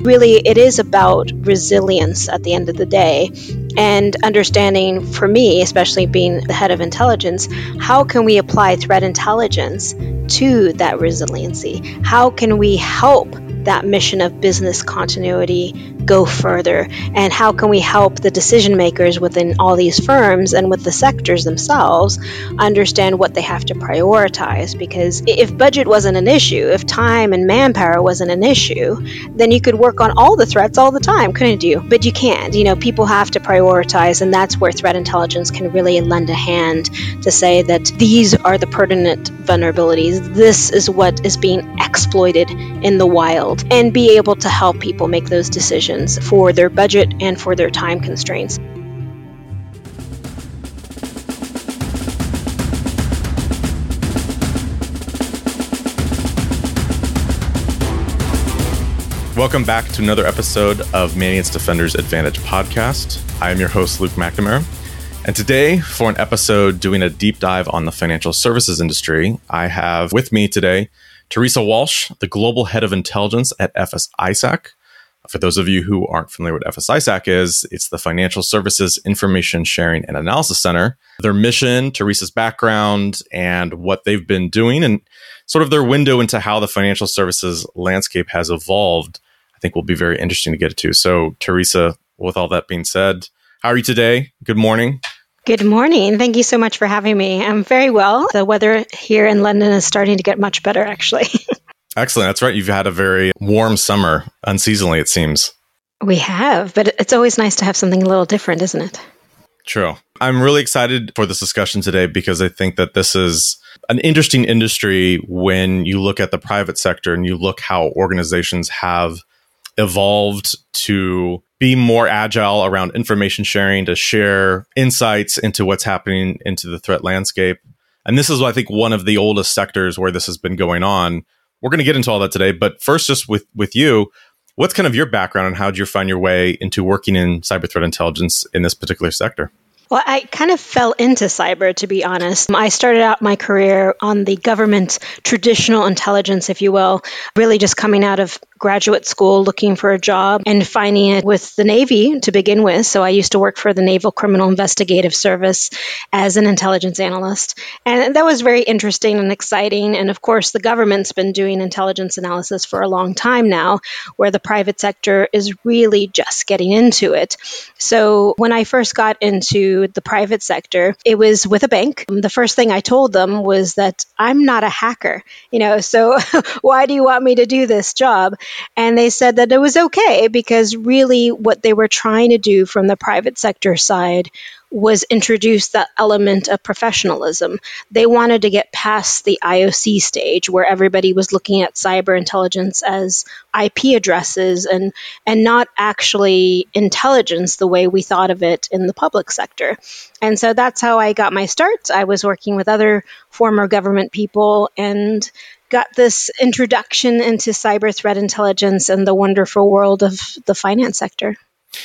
really it is about resilience at the end of the day and understanding for me especially being the head of intelligence how can we apply threat intelligence to that resiliency? How can we help that mission of business continuity go further? And how can we help the decision makers within all these firms and with the sectors themselves understand what they have to prioritize? Because if budget wasn't an issue, if time and manpower wasn't an issue, then you could work on all the threats all the time, couldn't you? But you can't. You know, people have to prioritize, and that's where threat intelligence can really lend a hand to say that these are the pertinent vulnerabilities. This is what is being exploited in the wild, and be able to help people make those decisions for their budget and for their time constraints. Welcome back to another episode of Mandiant's Defenders Advantage podcast. I am your host, Luke McNamara. And today, for an episode doing a deep dive on the financial services industry, I have with me today Teresa Walsh, the Global Head of Intelligence at FS ISAC, for those of you who aren't familiar with FSISAC is, it's the Financial Services Information Sharing and Analysis Center. Their mission, Teresa's background, and what they've been doing, and sort of their window into how the financial services landscape has evolved, I think will be very interesting to get to. So, Teresa, with all that being said, how are you today? Good morning. Good morning. Thank you so much for having me. I'm very well. The weather here in London is starting to get much better, actually. Excellent. That's right. You've had a very warm summer, unseasonally, it seems. We have, but it's always nice to have something a little different, isn't it? True. I'm really excited for this discussion today because I think that this is an interesting industry when you look at the private sector and you look how organizations have evolved to be more agile around information sharing, to share insights into what's happening into the threat landscape. And this is, I think, one of the oldest sectors where this has been going on we're going to get into all that today. But first, just with with you, what's kind of your background and how did you find your way into working in cyber threat intelligence in this particular sector? Well, I kind of fell into cyber, to be honest. I started out my career on the government traditional intelligence, if you will, really just coming out of graduate school looking for a job and finding it with the Navy to begin with. So I used to work for the Naval Criminal Investigative Service as an intelligence analyst. And that was very interesting and exciting. And of course, the government's been doing intelligence analysis for a long time now, where the private sector is really just getting into it. So when I first got into the private sector, it was with a bank. The first thing I told them was that I'm not a hacker, you know, so why do you want me to do this job? And they said that it was okay because really what they were trying to do from the private sector side was introduce that element of professionalism. They wanted to get past the IOC stage where everybody was looking at cyber intelligence as IP addresses and and not actually intelligence the way we thought of it in the public sector. And so that's how I got my start. I was working with other former government people and got this introduction into cyber threat intelligence and the wonderful world of the finance sector.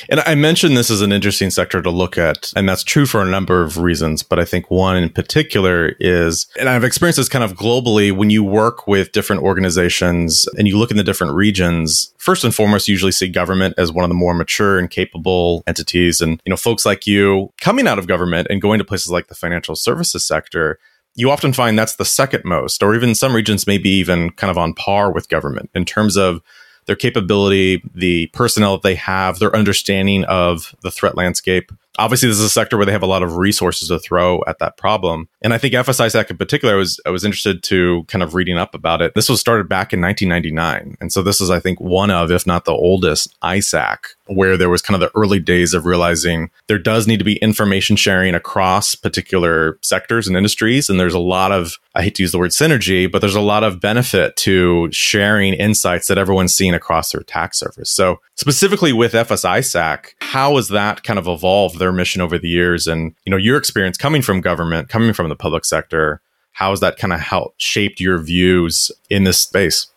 And I mentioned this is an interesting sector to look at, and that's true for a number of reasons. But I think one in particular is, and I've experienced this kind of globally when you work with different organizations and you look in the different regions. First and foremost, you usually see government as one of the more mature and capable entities. And, you know, folks like you coming out of government and going to places like the financial services sector, you often find that's the second most, or even some regions maybe even kind of on par with government in terms of their capability, the personnel that they have, their understanding of the threat landscape. Obviously, this is a sector where they have a lot of resources to throw at that problem. And I think FSISAC in particular, I was, I was interested to kind of reading up about it. This was started back in 1999. And so this is, I think, one of, if not the oldest ISAC where there was kind of the early days of realizing there does need to be information sharing across particular sectors and industries. And there's a lot of, I hate to use the word synergy, but there's a lot of benefit to sharing insights that everyone's seeing across their attack surface. So specifically with FSISAC, how has that kind of evolved their mission over the years? And, you know, your experience coming from government, coming from the public sector, how has that kind of helped shaped your views in this space?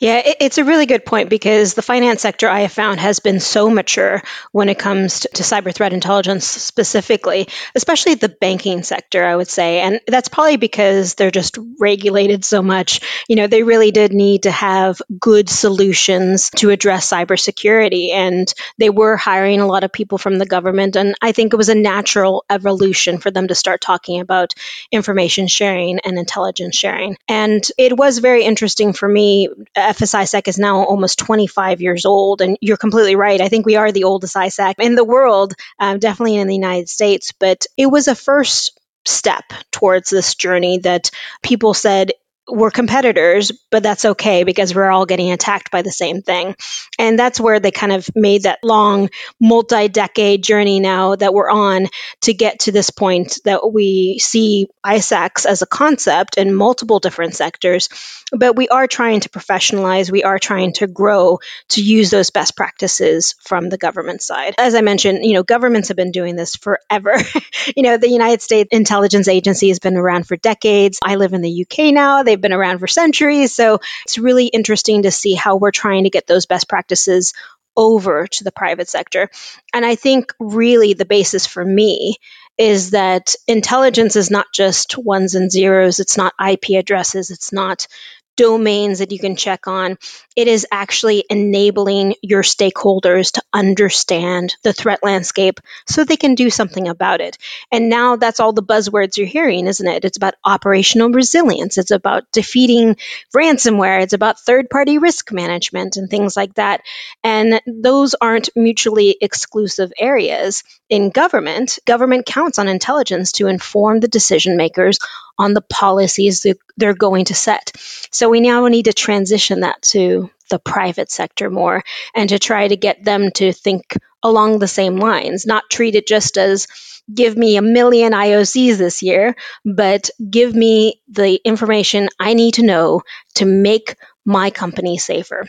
Yeah, it's a really good point because the finance sector I have found has been so mature when it comes to, cyber threat intelligence specifically, especially the banking sector, I would say. And that's probably because they're just regulated so much. You know, they really did need to have good solutions to address cybersecurity. And they were hiring a lot of people from the government. And I think it was a natural evolution for them to start talking about information sharing and intelligence sharing. And it was very interesting for me FSISAC is now almost 25 years old. And you're completely right. I think we are the oldest ISAC in the world, um, definitely in the United States. But it was a first step towards this journey that people said we're competitors, but that's okay because we're all getting attacked by the same thing. And that's where they kind of made that long, multi decade journey now that we're on to get to this point that we see ISACs as a concept in multiple different sectors. But we are trying to professionalize, we are trying to grow to use those best practices from the government side. As I mentioned, you know, governments have been doing this forever. you know, the United States Intelligence Agency has been around for decades. I live in the UK now. They've been around for centuries. So it's really interesting to see how we're trying to get those best practices over to the private sector. And I think really the basis for me is that intelligence is not just ones and zeros, it's not IP addresses, it's not domains that you can check on. It is actually enabling your stakeholders to understand the threat landscape so they can do something about it. And now that's all the buzzwords you're hearing, isn't it? It's about operational resilience, it's about defeating ransomware, it's about third party risk management and things like that. And those aren't mutually exclusive areas in government. Government counts on intelligence to inform the decision makers on the policies that they're going to set. So we now need to transition that to the private sector more and to try to get them to think along the same lines, not treat it just as give me a million IOCs this year, but give me the information I need to know to make my company safer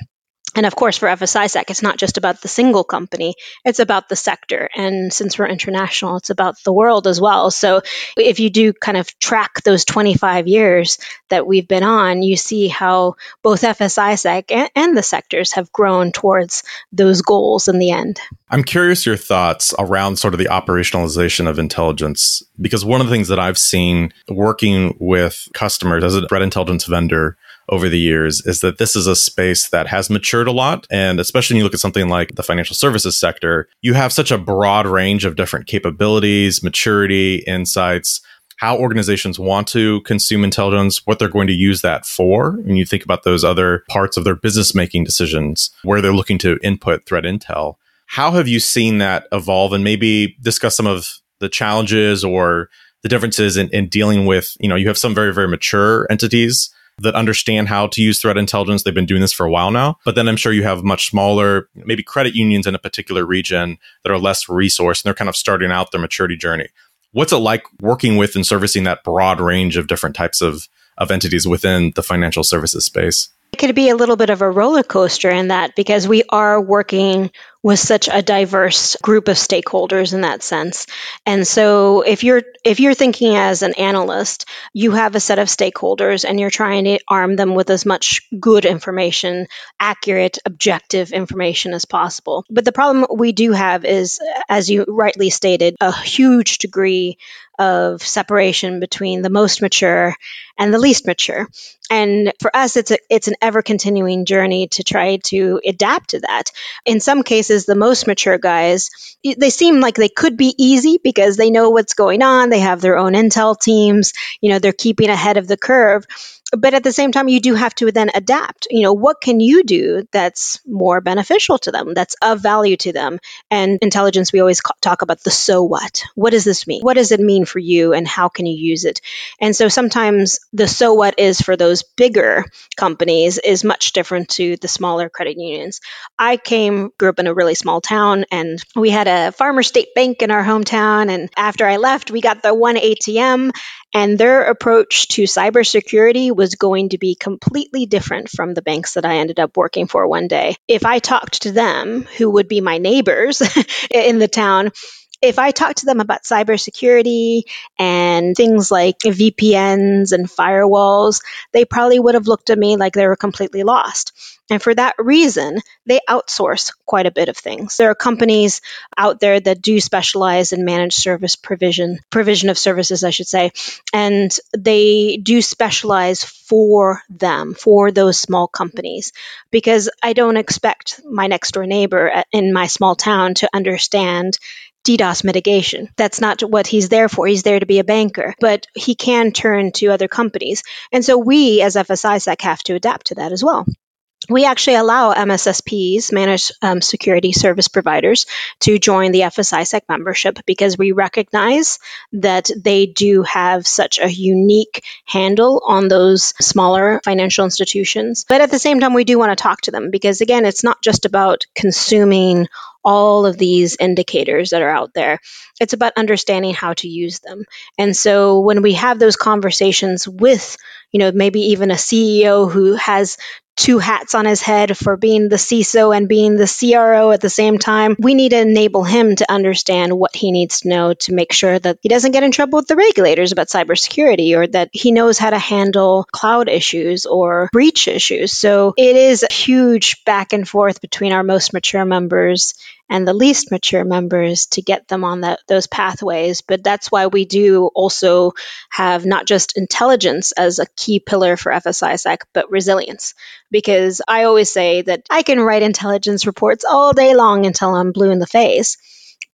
and of course, for FSISAC, it's not just about the single company, it's about the sector. And since we're international, it's about the world as well. So if you do kind of track those 25 years that we've been on, you see how both FSISAC and, and the sectors have grown towards those goals in the end. I'm curious your thoughts around sort of the operationalization of intelligence, because one of the things that I've seen working with customers as a threat intelligence vendor over the years is that this is a space that has matured a lot. And especially when you look at something like the financial services sector, you have such a broad range of different capabilities, maturity, insights, how organizations want to consume intelligence, what they're going to use that for. And you think about those other parts of their business making decisions where they're looking to input threat intel. How have you seen that evolve and maybe discuss some of the challenges or the differences in, in dealing with, you know, you have some very, very mature entities that understand how to use threat intelligence. They've been doing this for a while now. But then I'm sure you have much smaller, maybe credit unions in a particular region that are less resourced and they're kind of starting out their maturity journey. What's it like working with and servicing that broad range of different types of, of entities within the financial services space? It could be a little bit of a roller coaster in that because we are working with such a diverse group of stakeholders in that sense. And so if you're if you're thinking as an analyst, you have a set of stakeholders and you're trying to arm them with as much good information, accurate, objective information as possible. But the problem we do have is as you rightly stated, a huge degree of separation between the most mature and the least mature. And for us, it's a, it's an ever continuing journey to try to adapt to that. In some cases, the most mature guys, they seem like they could be easy because they know what's going on. They have their own intel teams. You know, they're keeping ahead of the curve but at the same time you do have to then adapt. You know what can you do that's more beneficial to them that's of value to them? And intelligence we always talk about the so what. What does this mean? What does it mean for you and how can you use it? And so sometimes the so what is for those bigger companies is much different to the smaller credit unions. I came grew up in a really small town and we had a farmer state bank in our hometown and after i left we got the one atm and their approach to cybersecurity was going to be completely different from the banks that I ended up working for one day. If I talked to them, who would be my neighbors in the town, If I talked to them about cybersecurity and things like VPNs and firewalls, they probably would have looked at me like they were completely lost. And for that reason, they outsource quite a bit of things. There are companies out there that do specialize in managed service provision, provision of services, I should say, and they do specialize for them, for those small companies, because I don't expect my next door neighbor in my small town to understand DDoS mitigation. That's not what he's there for. He's there to be a banker, but he can turn to other companies. And so we as FSISAC have to adapt to that as well we actually allow MSSPs, managed um, security service providers, to join the FSISAC membership because we recognize that they do have such a unique handle on those smaller financial institutions. But at the same time, we do want to talk to them because, again, it's not just about consuming all of these indicators that are out there. It's about understanding how to use them. And so when we have those conversations with, you know, maybe even a CEO who has two hats on his head for being the CISO and being the CRO at the same time. We need to enable him to understand what he needs to know to make sure that he doesn't get in trouble with the regulators about cybersecurity or that he knows how to handle cloud issues or breach issues. So it is a huge back and forth between our most mature members and the least mature members to get them on that, those pathways. But that's why we do also have not just intelligence as a key pillar for FSISAC, but resilience. Because I always say that I can write intelligence reports all day long until I'm blue in the face.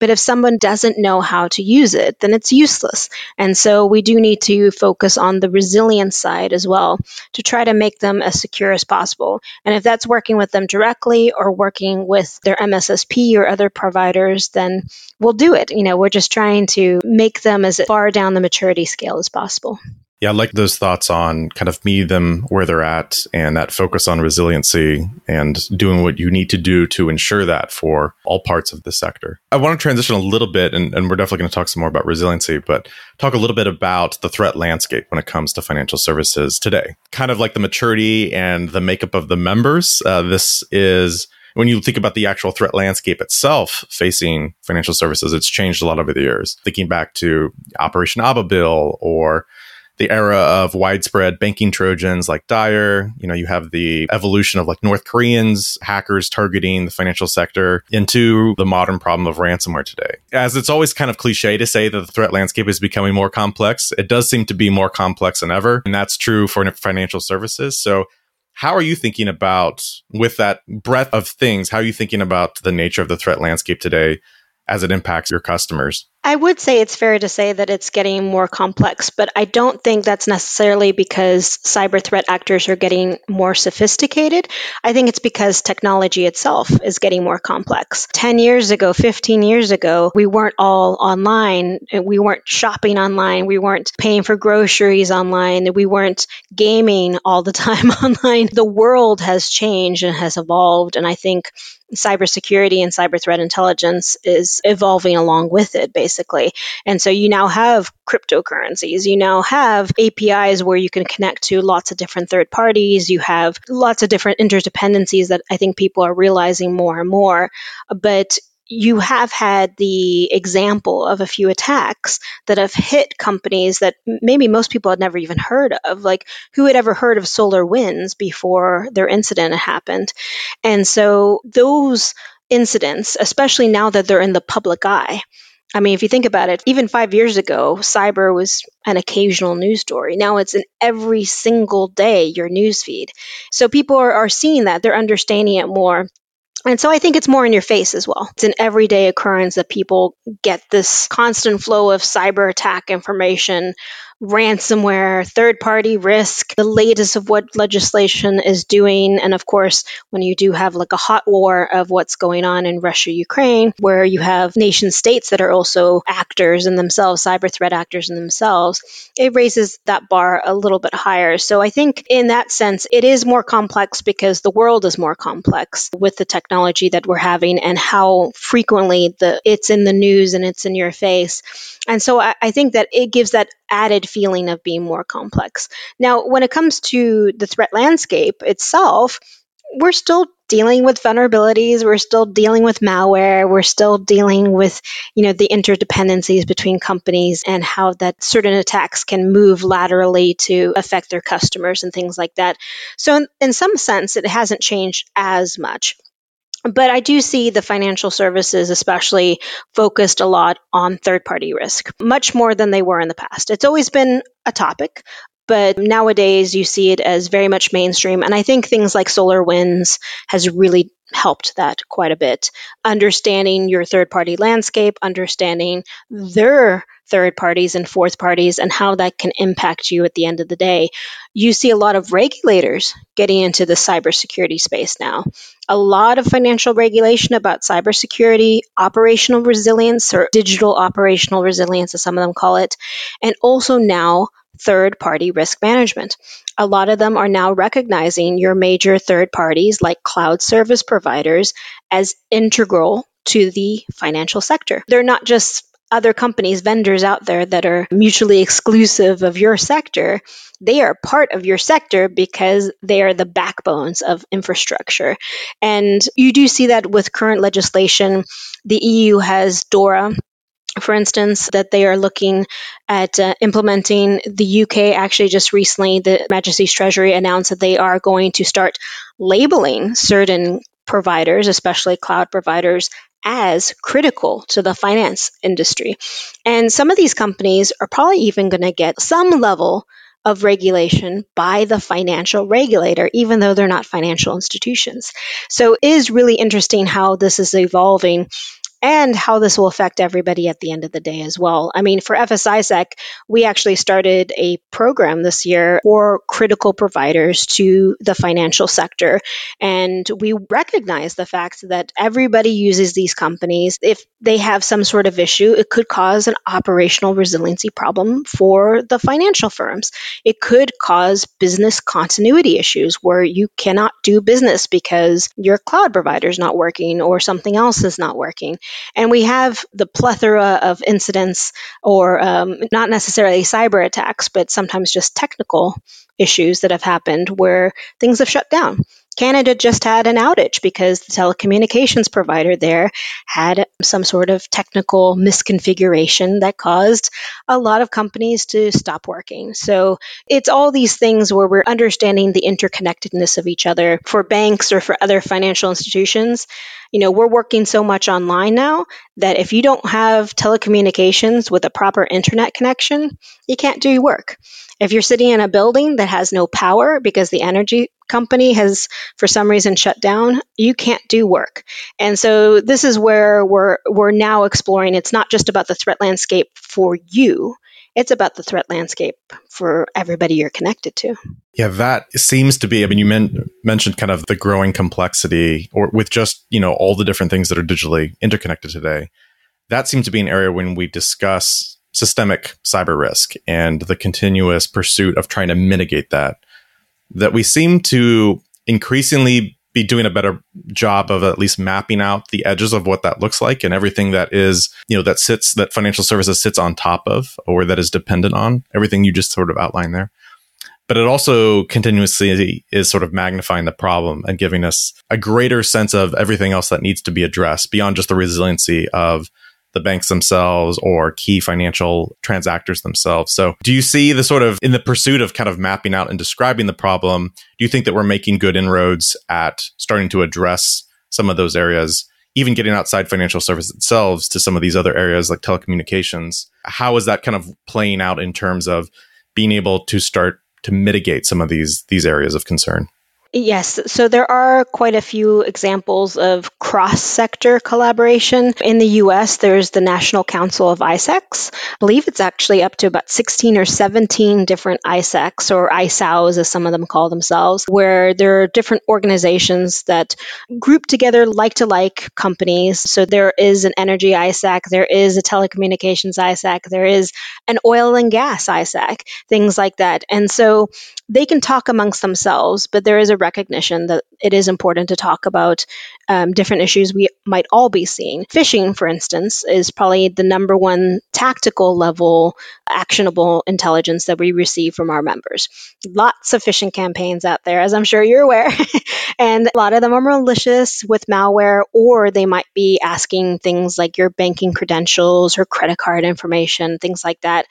But if someone doesn't know how to use it, then it's useless. And so we do need to focus on the resilience side as well to try to make them as secure as possible. And if that's working with them directly or working with their MSSP or other providers, then we'll do it. You know, we're just trying to make them as far down the maturity scale as possible. Yeah, I like those thoughts on kind of meet them where they're at and that focus on resiliency and doing what you need to do to ensure that for all parts of the sector. I want to transition a little bit, and, and we're definitely going to talk some more about resiliency, but talk a little bit about the threat landscape when it comes to financial services today. Kind of like the maturity and the makeup of the members. Uh, this is when you think about the actual threat landscape itself facing financial services, it's changed a lot over the years. Thinking back to Operation Ababil or the era of widespread banking trojans like Dyre. You know, you have the evolution of like North Koreans, hackers targeting the financial sector into the modern problem of ransomware today. As it's always kind of cliche to say that the threat landscape is becoming more complex, it does seem to be more complex than ever. And that's true for financial services. So how are you thinking about with that breadth of things how are you thinking about the nature of the threat landscape today as it impacts your customers I would say it's fair to say that it's getting more complex, but I don't think that's necessarily because cyber threat actors are getting more sophisticated. I think it's because technology itself is getting more complex. 10 years ago, 15 years ago, we weren't all online. We weren't shopping online. We weren't paying for groceries online. We weren't gaming all the time online. The world has changed and has evolved. And I think cybersecurity and cyber threat intelligence is evolving along with it, basically. And so you now have cryptocurrencies, you now have APIs where you can connect to lots of different third parties, you have lots of different interdependencies that I think people are realizing more and more. But you have had the example of a few attacks that have hit companies that maybe most people had never even heard of. Like, who had ever heard of Solar Winds before their incident happened? And so, those incidents, especially now that they're in the public eye, I mean, if you think about it, even five years ago, cyber was an occasional news story. Now it's in every single day your news feed. So people are, are seeing that, they're understanding it more. And so I think it's more in your face as well. It's an everyday occurrence that people get this constant flow of cyber attack information ransomware, third party risk, the latest of what legislation is doing. And of course, when you do have like a hot war of what's going on in Russia, Ukraine, where you have nation states that are also actors in themselves, cyber threat actors in themselves, it raises that bar a little bit higher. So I think in that sense, it is more complex because the world is more complex with the technology that we're having and how frequently the it's in the news and it's in your face. And so I, I think that it gives that added feeling of being more complex. Now, when it comes to the threat landscape itself, we're still dealing with vulnerabilities we're still dealing with malware we're still dealing with you know the interdependencies between companies and how that certain attacks can move laterally to affect their customers and things like that so in, in some sense it hasn't changed as much but I do see the financial services, especially, focused a lot on third party risk, much more than they were in the past. It's always been a topic, but nowadays you see it as very much mainstream. And I think things like Solar Winds has really helped that quite a bit. Understanding your third party landscape, understanding their third parties and fourth parties and how that can impact you at the end of the day. You see a lot of regulators getting into the cybersecurity space now. A lot of financial regulation about cybersecurity, operational resilience, or digital operational resilience, as some of them call it, and also now third party risk management. A lot of them are now recognizing your major third parties like cloud service providers as integral to the financial sector. They're not just other companies, vendors out there that are mutually exclusive of your sector, they are part of your sector because they are the backbones of infrastructure. And you do see that with current legislation. The EU has DORA, for instance, that they are looking at uh, implementing. The UK actually just recently, the Majesty's Treasury announced that they are going to start labeling certain providers, especially cloud providers, as critical to the finance industry. And some of these companies are probably even going to get some level of regulation by the financial regulator, even though they're not financial institutions. So it is really interesting how this is evolving and how this will affect everybody at the end of the day as well. I mean, for FSISAC, we actually started a program this year for critical providers to the financial sector. And we recognize the fact that everybody uses these companies. If they have some sort of issue, it could cause an operational resiliency problem for the financial firms. It could cause business continuity issues where you cannot do business because your cloud provider is not working or something else is not working. And we have the plethora of incidents, or um, not necessarily cyber attacks, but sometimes just technical issues that have happened where things have shut down. Canada just had an outage because the telecommunications provider there had some sort of technical misconfiguration that caused a lot of companies to stop working. So it's all these things where we're understanding the interconnectedness of each other for banks or for other financial institutions. You know, we're working so much online now that if you don't have telecommunications with a proper internet connection, you can't do your work. If you're sitting in a building that has no power because the energy company has for some reason shut down, you can't do work. And so this is where we're we're now exploring it's not just about the threat landscape for you, it's about the threat landscape for everybody you're connected to. Yeah, that seems to be. I mean, you men- mentioned kind of the growing complexity, or with just you know all the different things that are digitally interconnected today. That seems to be an area when we discuss systemic cyber risk and the continuous pursuit of trying to mitigate that, that we seem to increasingly be doing a better job of at least mapping out the edges of what that looks like and everything that is, you know, that sits, that financial services sits on top of or that is dependent on everything you just sort of outlined there. But it also continuously is sort of magnifying the problem and giving us a greater sense of everything else that needs to be addressed beyond just the resiliency of the banks themselves or key financial transactors themselves. So, do you see the sort of in the pursuit of kind of mapping out and describing the problem, do you think that we're making good inroads at starting to address some of those areas, even getting outside financial services themselves to some of these other areas like telecommunications? How is that kind of playing out in terms of being able to start to mitigate some of these these areas of concern? Yes, so there are quite a few examples of cross sector collaboration. In the US, there's the National Council of ISACs. I believe it's actually up to about 16 or 17 different ISACs or ISAOs, as some of them call themselves, where there are different organizations that group together like to like companies. So there is an energy ISAC, there is a telecommunications ISAC, there is an oil and gas ISAC, things like that. And so they can talk amongst themselves, but there is a recognition that it is important to talk about um, different issues we might all be seeing. Phishing, for instance, is probably the number one tactical level actionable intelligence that we receive from our members. Lots of phishing campaigns out there, as I'm sure you're aware, and a lot of them are malicious with malware, or they might be asking things like your banking credentials or credit card information, things like that.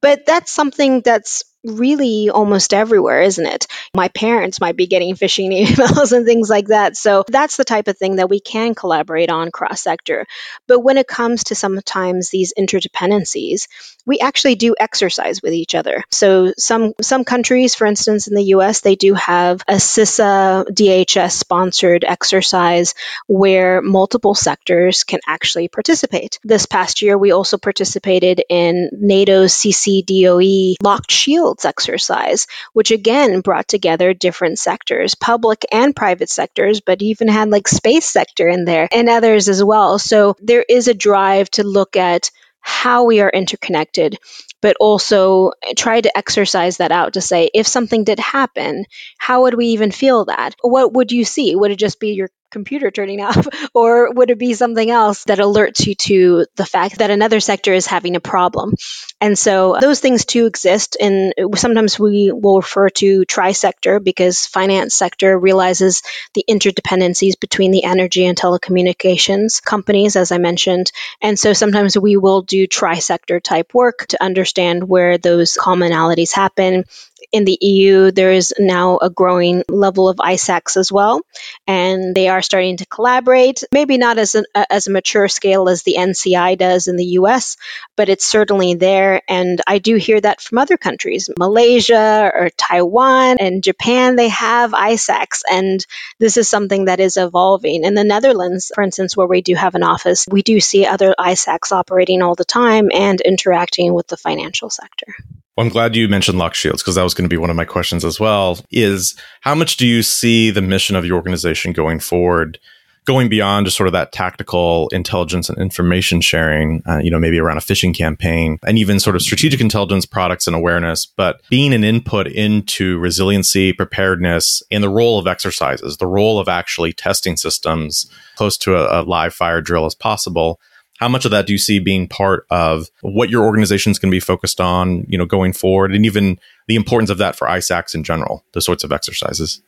But that's something that's really almost everywhere, isn't it? My parents might be getting phishing emails and things like that. So that's the type of thing that we can collaborate on cross sector. But when it comes to sometimes these interdependencies, we actually do exercise with each other. So some some countries, for instance, in the US, they do have a CISA DHS sponsored exercise where multiple sectors can actually participate. This past year, we also participated in NATO's CCDOE locked shield exercise, which again brought together different sectors, public and private sectors, but even had like space sector in there and others as well. So there is a drive to look at how we are interconnected, but also try to exercise that out to say if something did happen, how would we even feel that? What would you see? Would it just be your computer turning off? Or would it be something else that alerts you to the fact that another sector is having a problem? And so those things too exist. And sometimes we will refer to tri-sector because finance sector realizes the interdependencies between the energy and telecommunications companies, as I mentioned. And so sometimes we will do tri-sector type work to understand where those commonalities happen in the EU, there is now a growing level of ISACs as well, and they are starting to collaborate. Maybe not as a, as a mature scale as the NCI does in the US, but it's certainly there. And I do hear that from other countries, Malaysia or Taiwan and Japan. They have ISACs, and this is something that is evolving. In the Netherlands, for instance, where we do have an office, we do see other ISACs operating all the time and interacting with the financial sector. Well, I'm glad you mentioned lock shields because that was going to be one of my questions as well. Is how much do you see the mission of your organization going forward, going beyond just sort of that tactical intelligence and information sharing, uh, you know, maybe around a phishing campaign and even sort of strategic intelligence products and awareness, but being an input into resiliency, preparedness, and the role of exercises, the role of actually testing systems close to a, a live fire drill as possible how much of that do you see being part of what your organization is going to be focused on, you know, going forward, and even the importance of that for ISACs in general, the sorts of exercises?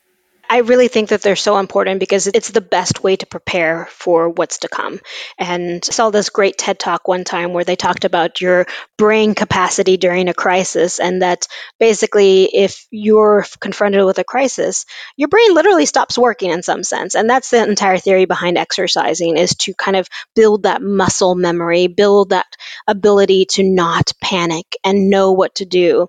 I really think that they're so important because it's the best way to prepare for what's to come. And I saw this great TED talk one time where they talked about your brain capacity during a crisis, and that basically, if you're confronted with a crisis, your brain literally stops working in some sense. And that's the entire theory behind exercising is to kind of build that muscle memory, build that ability to not panic and know what to do.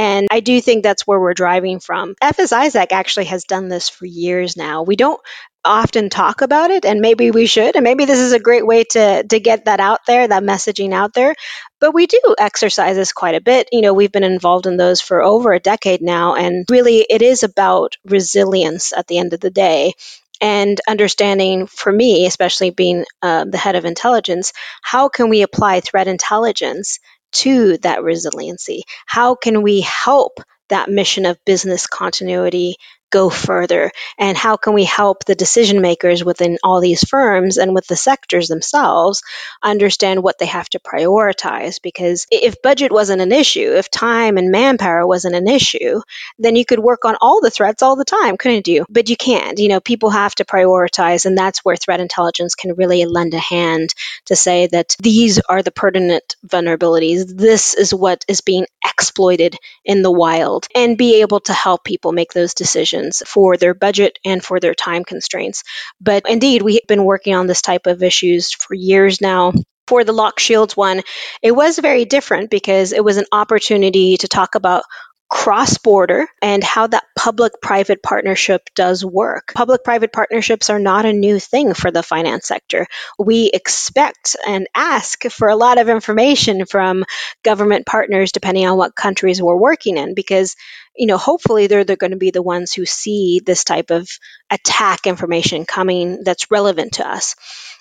And I do think that's where we're driving from. FS ISAC actually has done this for years now. We don't often talk about it and maybe we should and maybe this is a great way to to get that out there that messaging out there but we do exercises quite a bit you know we've been involved in those for over a decade now and really it is about resilience at the end of the day and understanding for me especially being uh, the head of intelligence how can we apply threat intelligence to that resiliency? How can we help that mission of business continuity go further? And how can we help the decision makers within all these firms and with the sectors themselves understand what they have to prioritize? Because if budget wasn't an issue, if time and manpower wasn't an issue, then you could work on all the threats all the time, couldn't you? But you can't. You know, people have to prioritize, and that's where threat intelligence can really lend a hand to say that these are the pertinent vulnerabilities. This is what is being exploited in the wild, and be able to help people make those decisions for their budget and for their time constraints. But indeed, we've been working on this type of issues for years now for the Lock Shields one, it was very different because it was an opportunity to talk about cross border and how that public private partnership does work. Public private partnerships are not a new thing for the finance sector. We expect and ask for a lot of information from government partners depending on what countries we're working in because you know hopefully they're, they're going to be the ones who see this type of attack information coming that's relevant to us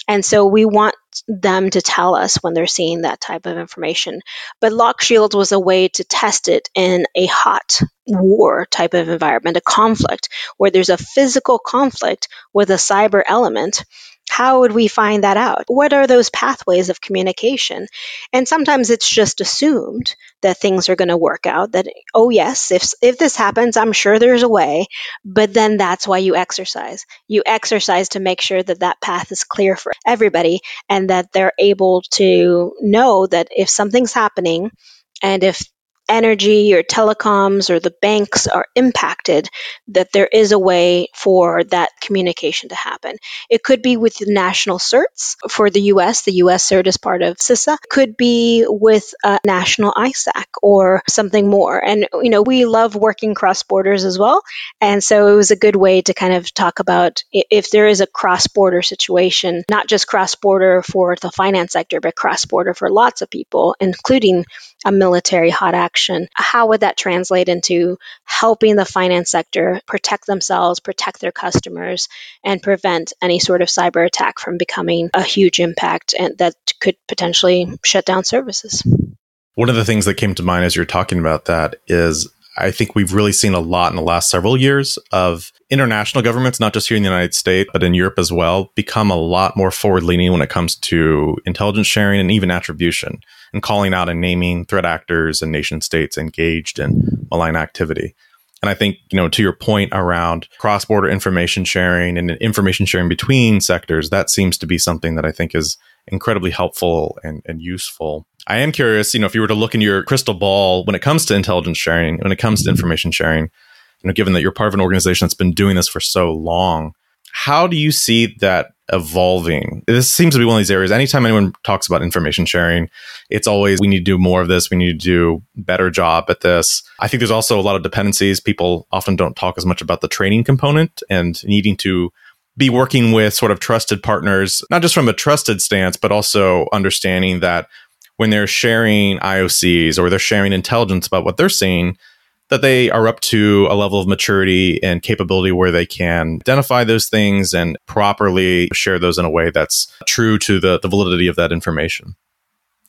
and so we want them to tell us when they're seeing that type of information. But Lock Shields was a way to test it in a hot war type of environment, a conflict where there's a physical conflict with a cyber element how would we find that out? What are those pathways of communication? And sometimes it's just assumed that things are going to work out that oh yes, if if this happens, I'm sure there's a way, but then that's why you exercise. You exercise to make sure that that path is clear for everybody and that they're able to know that if something's happening and if energy or telecoms or the banks are impacted, that there is a way for that communication to happen. It could be with national certs for the US, the US cert is part of CISA, could be with a national ISAC or something more. And, you know, we love working cross borders as well. And so it was a good way to kind of talk about if there is a cross border situation, not just cross border for the finance sector, but cross border for lots of people, including a military hot action, how would that translate into helping the finance sector protect themselves, protect their customers, and prevent any sort of cyber attack from becoming a huge impact and that could potentially shut down services? One of the things that came to mind as you're talking about that is I think we've really seen a lot in the last several years of international governments, not just here in the United States, but in Europe as well, become a lot more forward leaning when it comes to intelligence sharing and even attribution and calling out and naming threat actors and nation states engaged in malign activity. And I think, you know, to your point around cross border information sharing and information sharing between sectors, that seems to be something that I think is incredibly helpful and, and useful. I am curious, you know, if you were to look in your crystal ball when it comes to intelligence sharing, when it comes to information sharing, you know, given that you're part of an organization that's been doing this for so long, how do you see that evolving? This seems to be one of these areas. Anytime anyone talks about information sharing, it's always we need to do more of this. We need to do better job at this. I think there's also a lot of dependencies. People often don't talk as much about the training component and needing to be working with sort of trusted partners, not just from a trusted stance, but also understanding that when they're sharing IOCs or they're sharing intelligence about what they're seeing, that they are up to a level of maturity and capability where they can identify those things and properly share those in a way that's true to the, the validity of that information.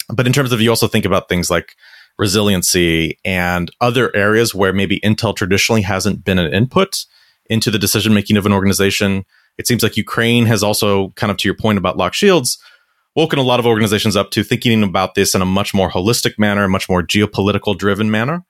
But in terms of you also think about things like resiliency and other areas where maybe Intel traditionally hasn't been an input into the decision making of an organization. It seems like Ukraine has also, kind of to your point about lock shields, woken a lot of organizations up to thinking about this in a much more holistic manner, much more geopolitical driven manner.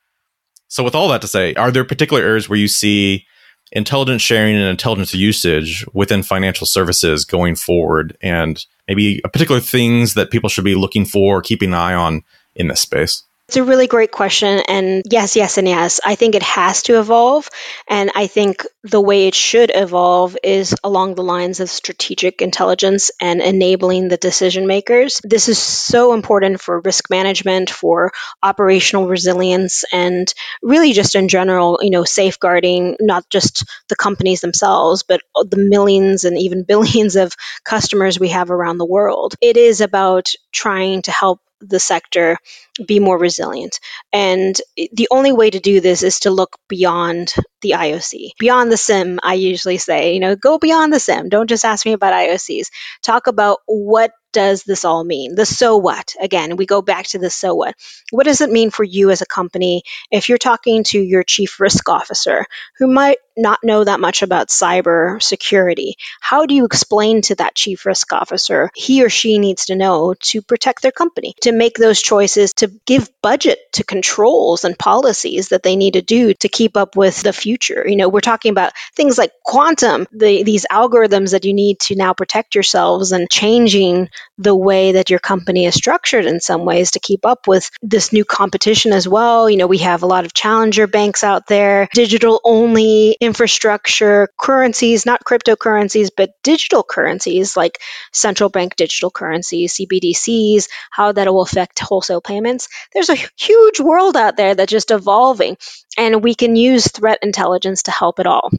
So, with all that to say, are there particular areas where you see intelligence sharing and intelligence usage within financial services going forward, and maybe particular things that people should be looking for, keeping an eye on in this space? It's a really great question. And yes, yes, and yes. I think it has to evolve. And I think the way it should evolve is along the lines of strategic intelligence and enabling the decision makers. This is so important for risk management, for operational resilience, and really just in general, you know, safeguarding not just the companies themselves, but the millions and even billions of customers we have around the world. It is about trying to help the sector be more resilient. And eh, the only way to do this is to look beyond the IOC, beyond the SIEM. I usually say, you know, go beyond the SIEM. Don't just ask me about IOCs. Talk about what does this all mean? The so what. Again, we go back to the so what. What does it mean for you as a company if you're talking to your chief risk officer who might not know that much about cyber security? How do you explain to that chief risk officer he or she needs to know to protect their company, to make those choices, to give budget to controls and policies that they need to do to keep up with the future? You know, we're talking about things like quantum, the, these algorithms that you need to now protect yourselves and changing the way that your company is structured in some ways to keep up with this new competition as well. You know, we have a lot of challenger banks out there, digital only infrastructure, currencies, not cryptocurrencies, but digital currencies like central bank digital currencies, CBDCs, how that will affect wholesale payments. There's a huge world out there that's just evolving, and we can use threat intelligence to help at all.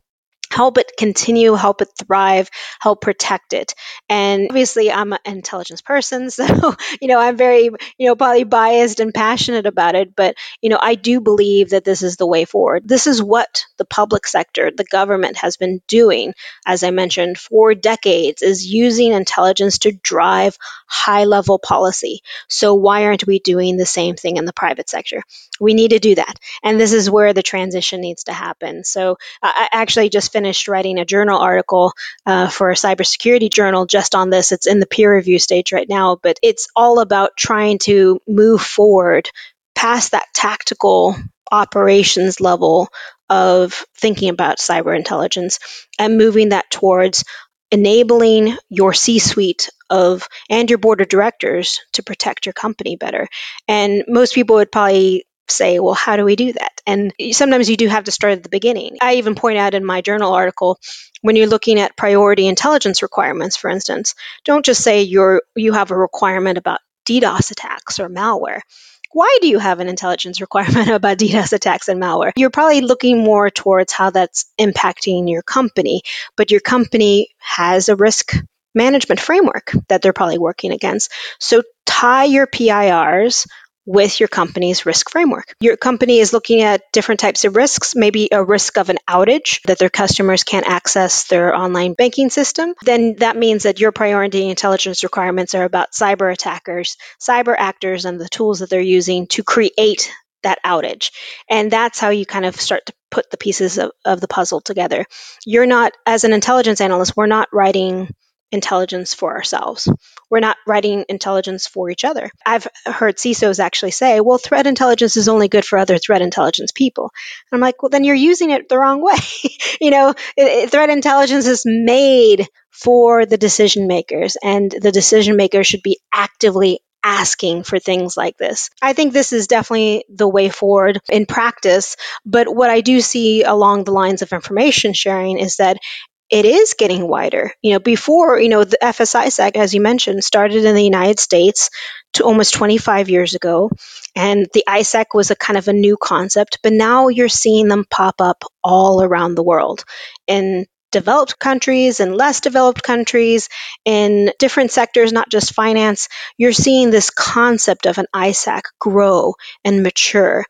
Help it continue, help it thrive, help protect it. And obviously, I'm an intelligence person, so you know I'm very you know probably biased and passionate about it. But you know I do believe that this is the way forward. This is what the public sector, the government, has been doing, as I mentioned, for decades, is using intelligence to drive high level policy. So why aren't we doing the same thing in the private sector? We need to do that, and this is where the transition needs to happen. So I actually just finished writing a journal article uh, for a cybersecurity journal just on this. It's in the peer review stage right now, but it's all about trying to move forward past that tactical operations level of thinking about cyber intelligence and moving that towards enabling your C suite of and your board of directors to protect your company better. And most people would probably say, well, how do we do that? And sometimes you do have to start at the beginning. I even point out in my journal article when you're looking at priority intelligence requirements, for instance, don't just say you're you have a requirement about DDoS attacks or malware. Why do you have an intelligence requirement about DDoS attacks and malware? You're probably looking more towards how that's impacting your company, but your company has a risk management framework that they're probably working against. So tie your PIRs with your company's risk framework. Your company is looking at different types of risks, maybe a risk of an outage that their customers can't access their online banking system. Then that means that your priority intelligence requirements are about cyber attackers, cyber actors, and the tools that they're using to create that outage. And that's how you kind of start to put the pieces of, of the puzzle together. You're not, as an intelligence analyst, we're not writing intelligence for ourselves. We're not writing intelligence for each other. I've heard CISOs actually say, well, threat intelligence is only good for other threat intelligence people. And I'm like, well, then you're using it the wrong way. you know, it, it, threat intelligence is made for the decision makers, and the decision makers should be actively asking for things like this. I think this is definitely the way forward in practice. But what I do see along the lines of information sharing is that it is getting wider. You know, before, you know, the FS ISAC, as you mentioned, started in the United States to almost 25 years ago. And the ISAC was a kind of a new concept, but now you're seeing them pop up all around the world in developed countries and less developed countries in different sectors, not just finance. You're seeing this concept of an ISAC grow and mature.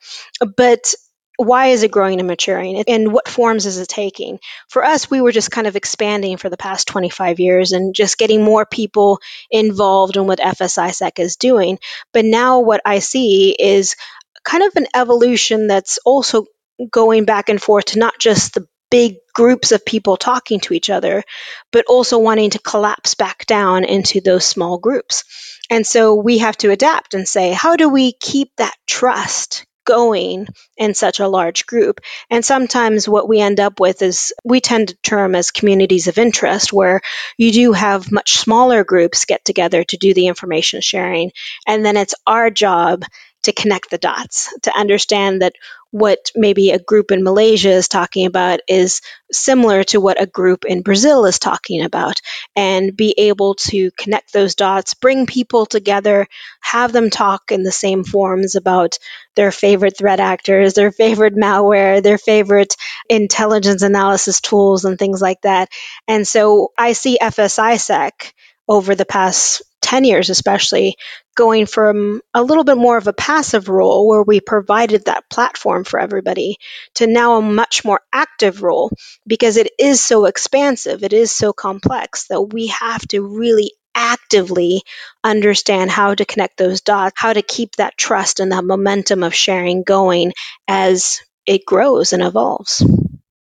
But why is it growing and maturing? And what forms is it taking? For us we were just kind of expanding for the past 25 years and just getting more people involved in what FS ISAC is doing. But now what i see is kind of an evolution that's also going back and forth to not just the big groups of people talking to each other, but also wanting to collapse back down into those small groups. And so we have to adapt and say, how do we keep that trust going in such a large group. And sometimes what we end up with is we tend to term as communities of interest, where you do have much smaller groups get together to do the information sharing. And then it's our job to connect the dots, to understand that what maybe a group in Malaysia is talking about is similar to what a group in Brazil is talking about, and be able to connect those dots, bring people together, have them talk in the same forms about their favorite threat actors, their favorite malware, their favorite intelligence analysis tools, and things like that. And so I see FS ISAC over the past 10 years, especially, going from a little bit more of a passive role where we provided that platform for everybody to now a much more active role because it is so expansive, it is so complex that we have to really actively understand how to connect those dots, how to keep that trust and that momentum of sharing going as it grows and evolves.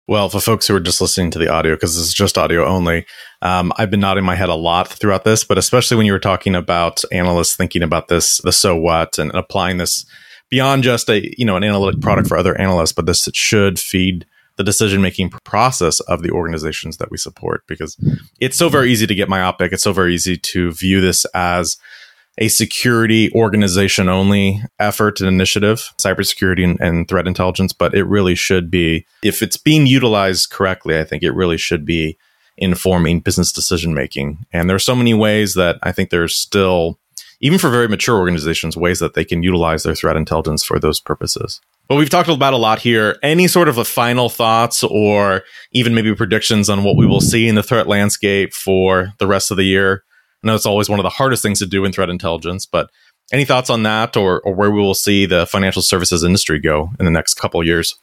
Well, for folks who are just listening to the audio, because this is just audio only, um, I've been nodding my head a lot throughout this, but especially when you were talking about analysts thinking about this, the so what, and applying this beyond just a you know an analytic product for other analysts, but this should feed the decision making process of the organizations that we support because it's so very easy to get myopic. It's so very easy to view this as a security organization only effort and initiative, cybersecurity and, and threat intelligence, but it really should be, if it's being utilized correctly, I think it really should be informing business decision making. And there are so many ways that I think there's still even for very mature organizations, ways that they can utilize their threat intelligence for those purposes. But we've talked about a lot here. Any sort of final thoughts or even maybe predictions on what we will see in the threat landscape for the rest of the year? Know it's always one of the hardest things to do in threat intelligence, but any thoughts on that or, or where we will see the financial services industry go in the next couple years?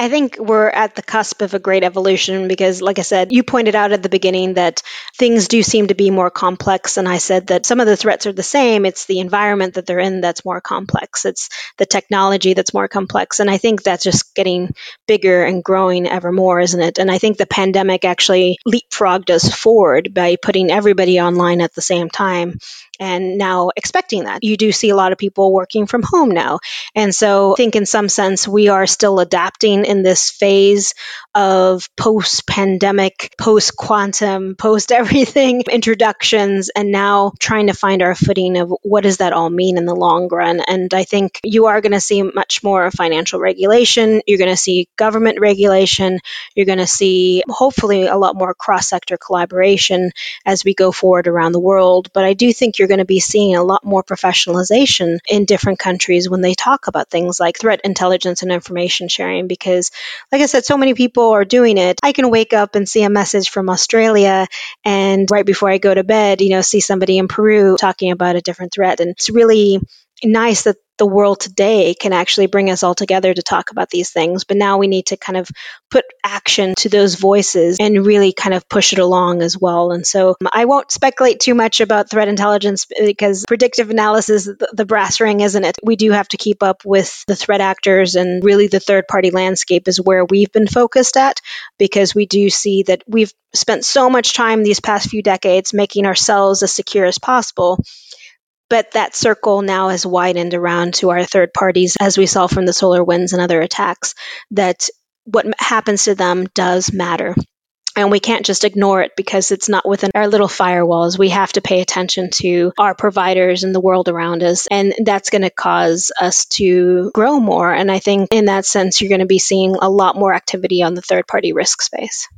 I think we're at the cusp of a great evolution because, like I said, you pointed out at the beginning that things do seem to be more complex. And I said that some of the threats are the same. It's the environment that they're in that's more complex, it's the technology that's more complex. And I think that's just getting bigger and growing ever more, isn't it? And I think the pandemic actually leapfrogged us forward by putting everybody online at the same time and now expecting that. You do see a lot of people working from home now. And so I think in some sense we are still adapting in this phase of post pandemic, post quantum, post everything introductions, and now trying to find our footing of what does that all mean in the long run. And I think you are going to see much more financial regulation. You're going to see government regulation. You're going to see hopefully a lot more cross sector collaboration as we go forward around the world. But I do think you're going to be seeing a lot more professionalization in different countries when they talk about things like threat intelligence and information sharing. Because, like I said, so many people are doing it. I can wake up and see a message from Australia, and right before I go to bed, you know, see somebody in Peru talking about a different threat. And it's really nice that the world today can actually bring us all together to talk about these things. But now we need to kind of put action to those voices and really kind of push it along as well. And so um, I won't speculate too much about threat intelligence because predictive analysis, the brass ring, isn't it? We do have to keep up with the threat actors and really the third party landscape is where we've been focused at because we do see that we've spent so much time these past few decades making ourselves as secure as possible but that circle now has widened around to our third parties, as we saw from the SolarWinds and other attacks, that what happens to them does matter. And we can't just ignore it because it's not within our little firewalls. We have to pay attention to our providers and the world around us. And that's going to cause us to grow more. And I think in that sense, you're going to be seeing a lot more activity on the third party risk space.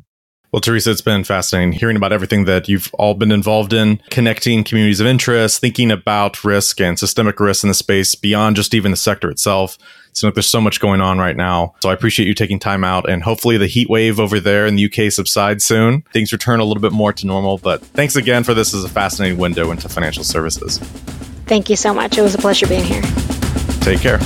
Well, Teresa, it's been fascinating hearing about everything that you've all been involved in, connecting communities of interest, thinking about risk and systemic risk in the space beyond just even the sector itself. It seems like there's so much going on right now. So I appreciate you taking time out and hopefully the heat wave over there in the UK subsides soon. Things return a little bit more to normal. But thanks again for this as a fascinating window into financial services. Thank you so much. It was a pleasure being here. Take care.